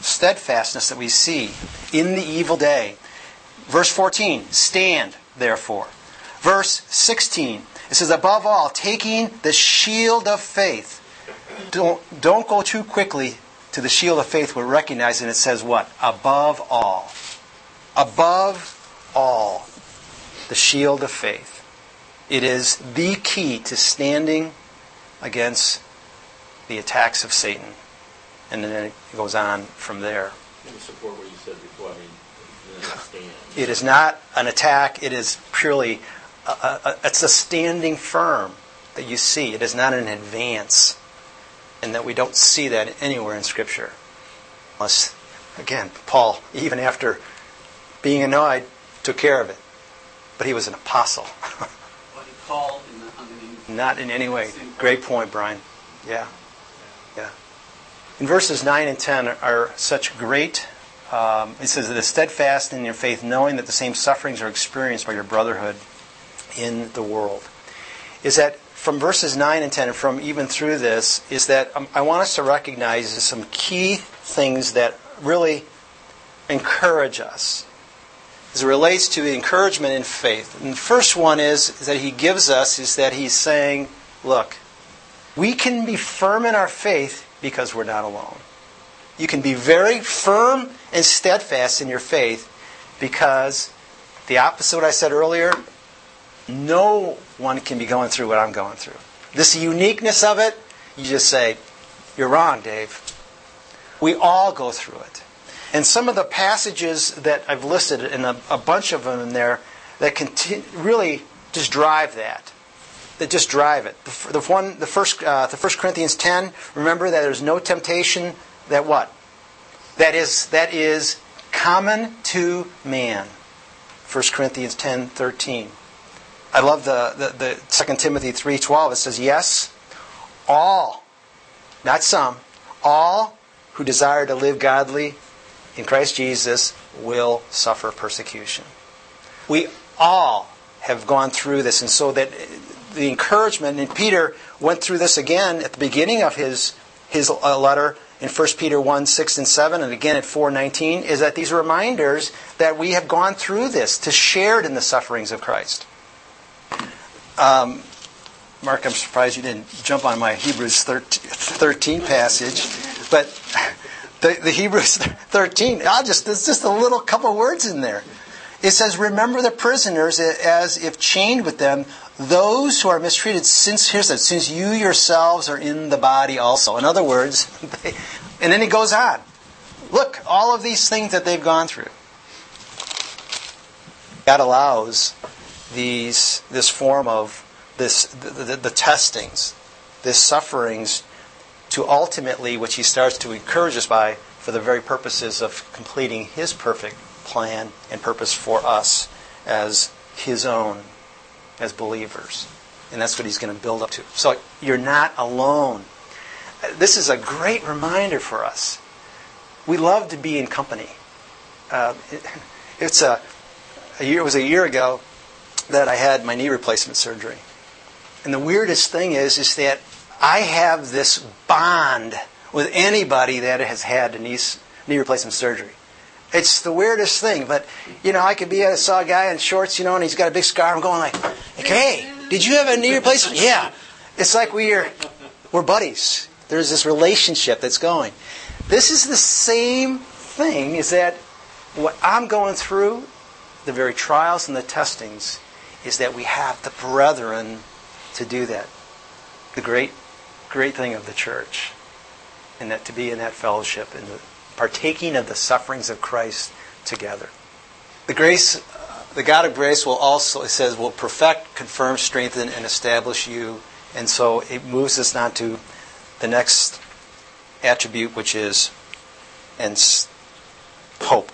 steadfastness that we see in the evil day. Verse 14, stand, therefore. Verse 16, it says, above all, taking the shield of faith. Don't, don't go too quickly to the shield of faith. We're recognizing it says what? Above all. Above all, the shield of faith. It is the key to standing against the attacks of Satan. And then it goes on from there. And support what you said before, I mean. It is not an attack. It is purely, a, a, a, it's a standing firm that you see. It is not an advance. And that we don't see that anywhere in Scripture. Unless, again, Paul, even after being annoyed, took care of it. But he was an apostle. [laughs] What he called in the, I mean, Not in any way. Great point, Brian. Yeah. Yeah. In verses 9 and 10 are such great. Um, it says that that is steadfast in your faith, knowing that the same sufferings are experienced by your brotherhood in the world. Is that from verses 9 and 10, and from even through this, is that um, I want us to recognize some key things that really encourage us as it relates to encouragement in faith. And the first one is that he gives us is that he's saying, look, we can be firm in our faith because we're not alone. You can be very firm and steadfast in your faith because the opposite of what I said earlier, no one can be going through what I'm going through. This uniqueness of it, you just say, You're wrong, Dave. We all go through it. And some of the passages that I've listed, and a, a bunch of them in there, that conti- really just drive that. That just drive it. The, the one, the first, uh, the First Corinthians ten. Remember that there's no temptation that what? That is that is common to man. 1 Corinthians ten thirteen. I love the, the, the 2 Timothy 3.12. It says, Yes, all, not some, all who desire to live godly in Christ Jesus will suffer persecution. We all have gone through this, and so that the encouragement, and Peter went through this again at the beginning of his, his uh, letter in 1 Peter 1, 6 and 7, and again at 4, 19, is that these reminders that we have gone through this, to shared in the sufferings of Christ. Um, Mark, I'm surprised you didn't jump on my Hebrews 13 passage, but the, the Hebrews 13, I'll just, there's just a little couple words in there. It says, Remember the prisoners as if chained with them, those who are mistreated, since, here's that, since you yourselves are in the body also. In other words, [laughs] they, and then he goes on. Look, all of these things that they've gone through. God allows these, this form of this, the, the, the testings, this sufferings, to ultimately, which he starts to encourage us by, for the very purposes of completing his perfect plan and purpose for us as his own, as believers. And that's what he's going to build up to. So you're not alone. This is a great reminder for us. We love to be in company. Uh, it, [laughs] it's a, a year, it was a year ago that I had my knee replacement surgery. And the weirdest thing is, is that I have this bond with anybody that has had a knee, knee replacement surgery. It's the weirdest thing, but you know, I could be I saw a guy in shorts, you know, and he's got a big scar. I'm going like, "Hey, did you have a knee replacement?" Yeah. It's like we're we're buddies. There's this relationship that's going. This is the same thing. Is that what I'm going through? The very trials and the testings is that we have the brethren to do that. The great, great thing of the church, and that to be in that fellowship and the partaking of the sufferings of Christ together. The grace, uh, the God of grace will also, it says, will perfect, confirm, strengthen, and establish you. And so it moves us on to the next attribute, which is and hope.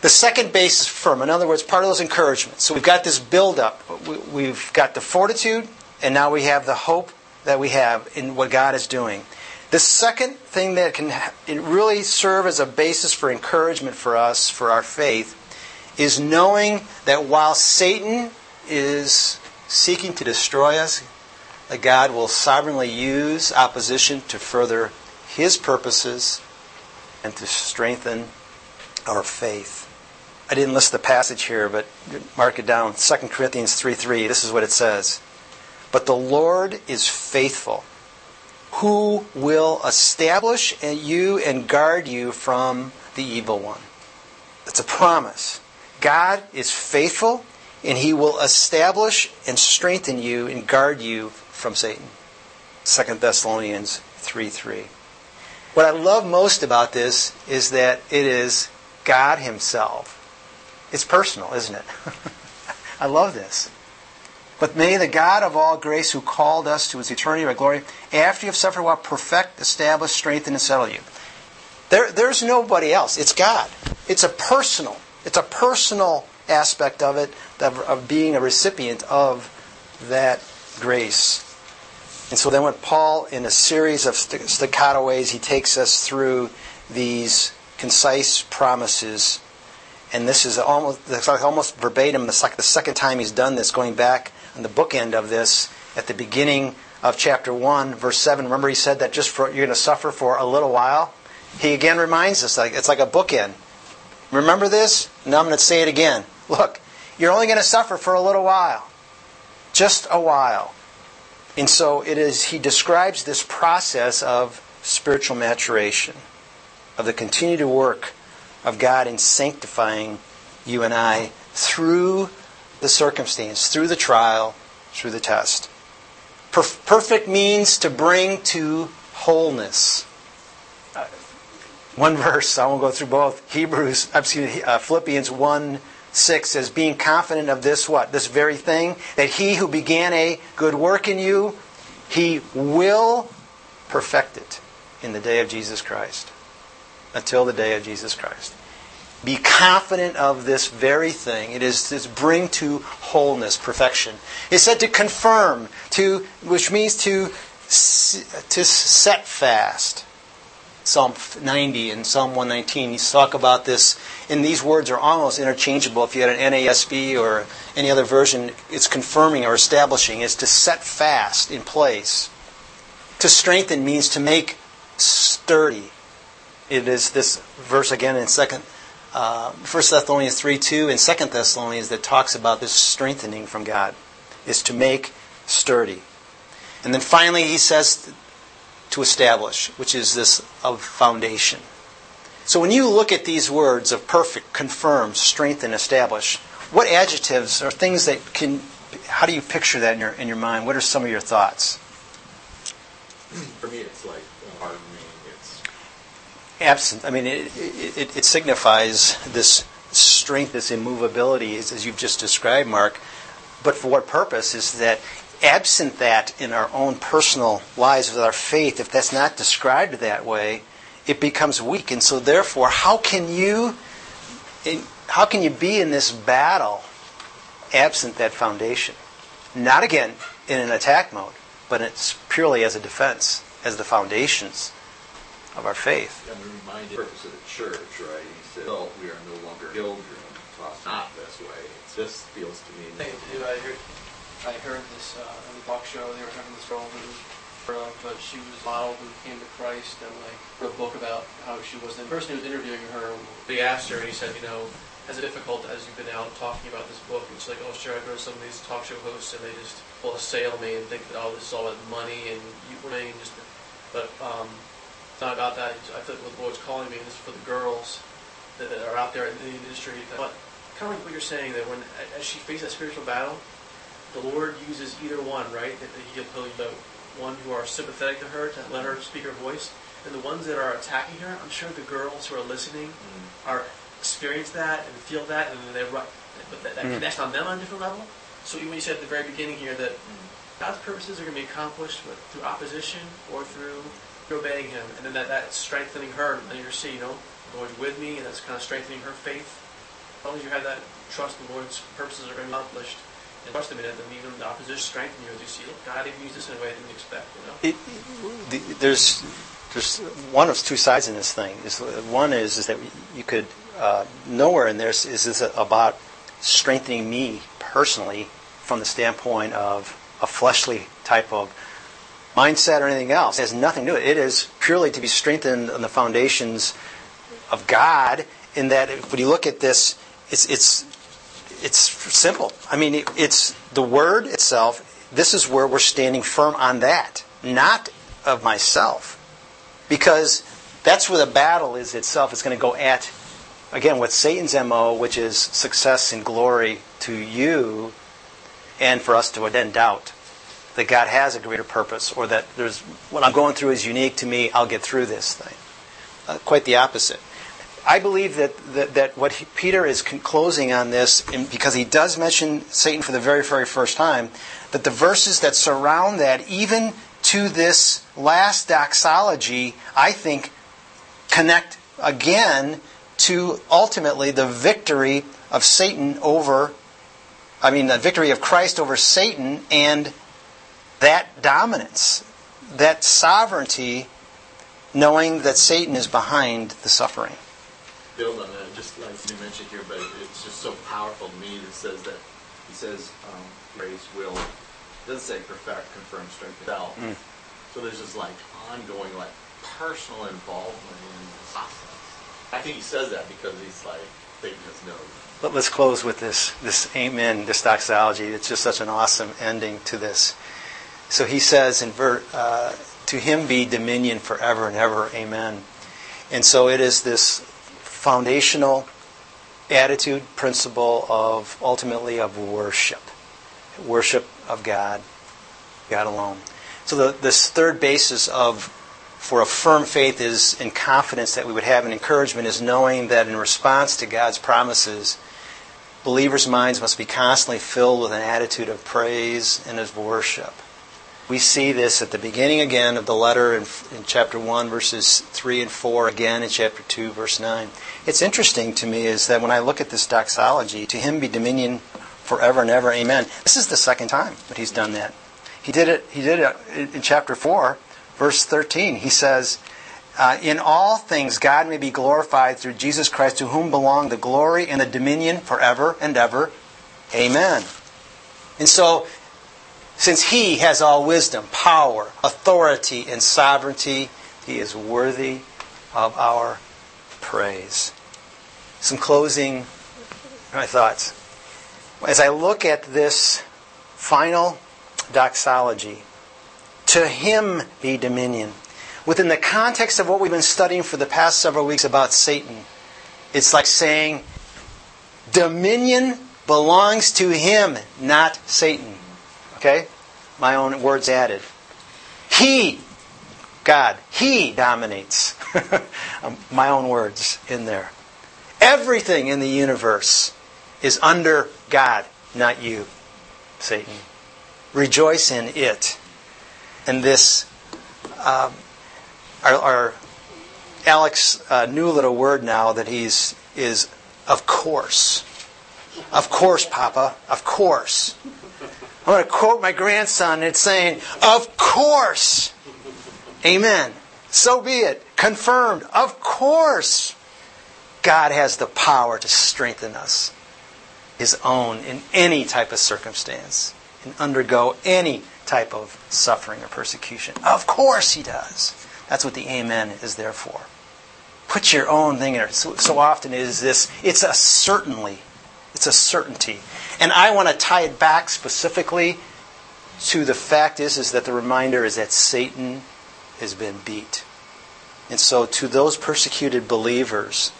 The second base is firm. In other words, part of those encouragements. So we've got this build up. We've got the fortitude, and now we have the hope that we have in what God is doing. The second thing that can really serve as a basis for encouragement for us, for our faith, is knowing that while Satan is seeking to destroy us, that God will sovereignly use opposition to further his purposes and to strengthen our faith. I didn't list the passage here, but mark it down. 2 Corinthians 3 3. This is what it says. But the Lord is faithful who will establish you and guard you from the evil one. It's a promise. God is faithful, and he will establish and strengthen you and guard you from Satan. 2 Thessalonians 3 3. What I love most about this is that it is God Himself. It's personal, isn't it? [laughs] I love this. But may the God of all grace who called us to his eternity by glory, after you have suffered a while, perfect, establish, strengthen, and settle you. There, there's nobody else. It's God. It's a personal, it's a personal aspect of it, of, of being a recipient of that grace. And so then when Paul, in a series of staccato ways, he takes us through these concise promises. And this is almost, almost verbatim, the second time he's done this, going back on the bookend of this at the beginning of chapter 1, verse 7. Remember, he said that just for you're going to suffer for a little while? He again reminds us, like it's like a bookend. Remember this? Now I'm going to say it again. Look, you're only going to suffer for a little while. Just a while. And so it is, he describes this process of spiritual maturation, of the continued work of God in sanctifying you and I through the circumstance, through the trial, through the test. Per- perfect means to bring to wholeness. Uh, one verse, I won't go through both. Hebrews, excuse me, uh, Philippians 1 6 says, being confident of this, what? This very thing, that he who began a good work in you, he will perfect it in the day of Jesus Christ. Until the day of Jesus Christ. Be confident of this very thing. It is to bring to wholeness, perfection. It's said to confirm, to which means to to set fast. Psalm 90 and Psalm 119, you talk about this, and these words are almost interchangeable. If you had an NASB or any other version, it's confirming or establishing. It's to set fast in place. To strengthen means to make sturdy. It is this verse again in second, uh, 1 Thessalonians 3 2 and 2 Thessalonians that talks about this strengthening from God. Is to make sturdy. And then finally, he says to establish, which is this of foundation. So when you look at these words of perfect, confirm, strengthen, establish, what adjectives or things that can, how do you picture that in your, in your mind? What are some of your thoughts? For me, it's like. Absent. I mean, it, it, it signifies this strength, this immovability, as, as you've just described, Mark. But for what purpose? Is that absent that in our own personal lives with our faith, if that's not described that way, it becomes weak. And so, therefore, how can you, how can you be in this battle absent that foundation? Not again in an attack mode, but it's purely as a defense, as the foundations of our faith. I'm reminded the purpose of the church, right? He said, "Oh, we are no longer children." Well, it's not this way. It just feels to me. Hey, dude, I heard, I heard this uh, on the talk show. They were having this girl who, uh, but she was a model who came to Christ and like wrote a book about how she was. The person who was interviewing her, they asked her, and he said, you know, as difficult as you've been out talking about this book, it's like, oh, sure, I go to some of these talk show hosts and they just will assail me and think that oh, this is all about money and you money and just. But um, it's not about that. I feel like what the Lord's calling me is for the girls that, that are out there in the industry. But kind of like what you're saying that when as she faces that spiritual battle, the Lord uses either one, right? That He'll use the one who are sympathetic to her to let her speak her voice, and the ones that are attacking her. I'm sure the girls who are listening are experience that and feel that, and they but that, that Mm. connects on them on a different level. So when you said at the very beginning here that God's purposes are going to be accomplished with, through opposition or through obeying Him, and then that, that's strengthening her, and letting her see, you know, the Lord's with me, and that's kind of strengthening her faith. As long as you have that trust, the Lord's purposes are accomplished, and trust Him in it, then even the opposition strengthen you as you see, look, God even used this in a way I didn't expect, you know. It, the, there's there's one of two sides in this thing. Is one is is that you could uh, nowhere in this is this about strengthening me personally from the standpoint of a fleshly type of mindset or anything else. It has nothing to do with it. It is purely to be strengthened on the foundations of God. In that, when you look at this, it's it's it's simple. I mean, it, it's the word itself. This is where we're standing firm on that, not of myself, because that's where the battle is itself. It's going to go at again with Satan's mo, which is success and glory to you, and for us to then doubt that God has a greater purpose, or that there's what I'm going through is unique to me. I'll get through this thing. Uh, quite the opposite. I believe that, that, that what he, Peter is closing on this, because he does mention Satan for the very, very first time, that the verses that surround that, even to this last doxology, I think connect again to ultimately the victory of Satan over, I mean, the victory of Christ over Satan and that dominance, that sovereignty, knowing that Satan is behind the suffering. build on that, just like you mentioned here, but it's just so powerful to me that says that he says um, grace will doesn't say perfect, confirm, strength. Mm. So there's this like ongoing like personal involvement in the process. I think he says that because he's like Satan has no. But let's close with this, this amen, this doxology. It's just such an awesome ending to this. So he says in ver, uh, to him be dominion forever and ever. Amen. And so it is this foundational attitude, principle of ultimately of worship. Worship of God, God alone. So the, this third basis of for a firm faith is in confidence that we would have an encouragement is knowing that in response to God's promises, believers' minds must be constantly filled with an attitude of praise and of worship. We see this at the beginning again of the letter in, in, chapter 1, verses 3 and 4, again in chapter 2, verse 9. It's interesting to me is that when I look at this doxology, to him be dominion forever and ever, amen. This is the second time that he's done that. He did it, he did it in chapter 4, verse 13. He says, uh, In all things God may be glorified through Jesus Christ, to whom belong the glory and the dominion forever and ever, amen. And so since he has all wisdom, power, authority, and sovereignty, he is worthy of our praise. Some closing my thoughts. As I look at this final doxology, to him be dominion. Within the context of what we've been studying for the past several weeks about Satan, it's like saying, dominion belongs to him, not Satan. Okay? My own words added. He, God, He dominates. [laughs] Um, my own words in there. Everything in the universe is under God, not you, Satan. Rejoice in it. And this, um, our, our, Alex uh, new little word now that he's is of course. Of course, Papa. Of course. I'm going to quote my grandson. It's saying, Of course. Amen. So be it. Confirmed. Of course. God has the power to strengthen us, His own, in any type of circumstance, and undergo any type of suffering or persecution. Of course He does. That's what the Amen is there for. Put your own thing in there. So, so often it is this, it's a certainly. It's a certainty. And I want to tie it back specifically to the fact is, is that the reminder is that Satan has been beat. And so to those persecuted believers,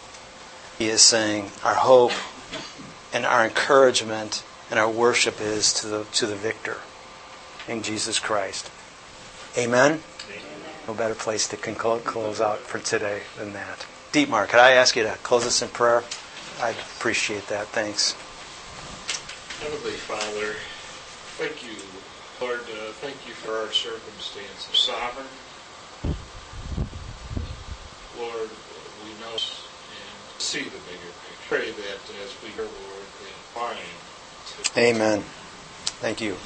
he is saying our hope and our encouragement and our worship is to the, to the victor in Jesus Christ. Amen? No better place to close out for today than that. Dietmar, could I ask you to close us in prayer? I'd appreciate that. Thanks. Heavenly Father, thank you, Lord. Uh, thank you for our circumstances. Sovereign, Lord, we know and see the bigger picture. Pray that as we hear, Lord, that find. Amen. Thank you.